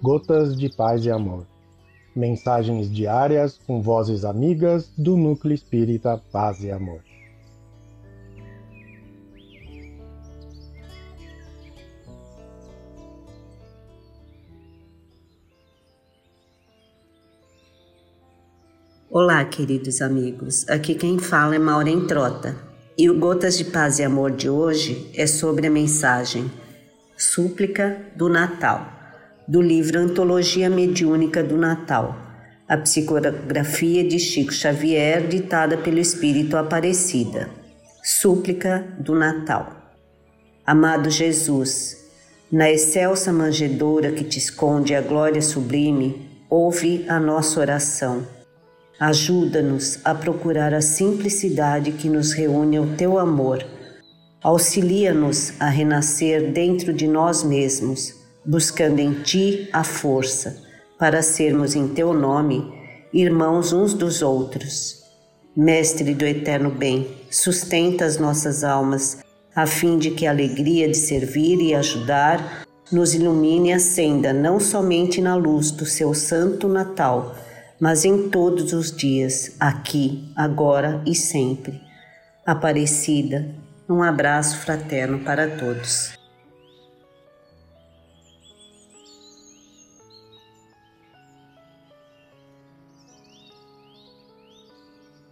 Gotas de Paz e Amor. Mensagens diárias com vozes amigas do Núcleo Espírita Paz e Amor. Olá, queridos amigos. Aqui quem fala é Maureen Trota. E o Gotas de Paz e Amor de hoje é sobre a mensagem Súplica do Natal, do livro Antologia Mediúnica do Natal, a psicografia de Chico Xavier, ditada pelo Espírito Aparecida. Súplica do Natal. Amado Jesus, na excelsa manjedoura que te esconde a glória sublime, ouve a nossa oração Ajuda-nos a procurar a simplicidade que nos reúne ao teu amor. Auxilia-nos a renascer dentro de nós mesmos, buscando em ti a força para sermos em teu nome irmãos uns dos outros. Mestre do eterno bem, sustenta as nossas almas, a fim de que a alegria de servir e ajudar nos ilumine e acenda não somente na luz do seu santo Natal, mas em todos os dias, aqui, agora e sempre. Aparecida, um abraço fraterno para todos.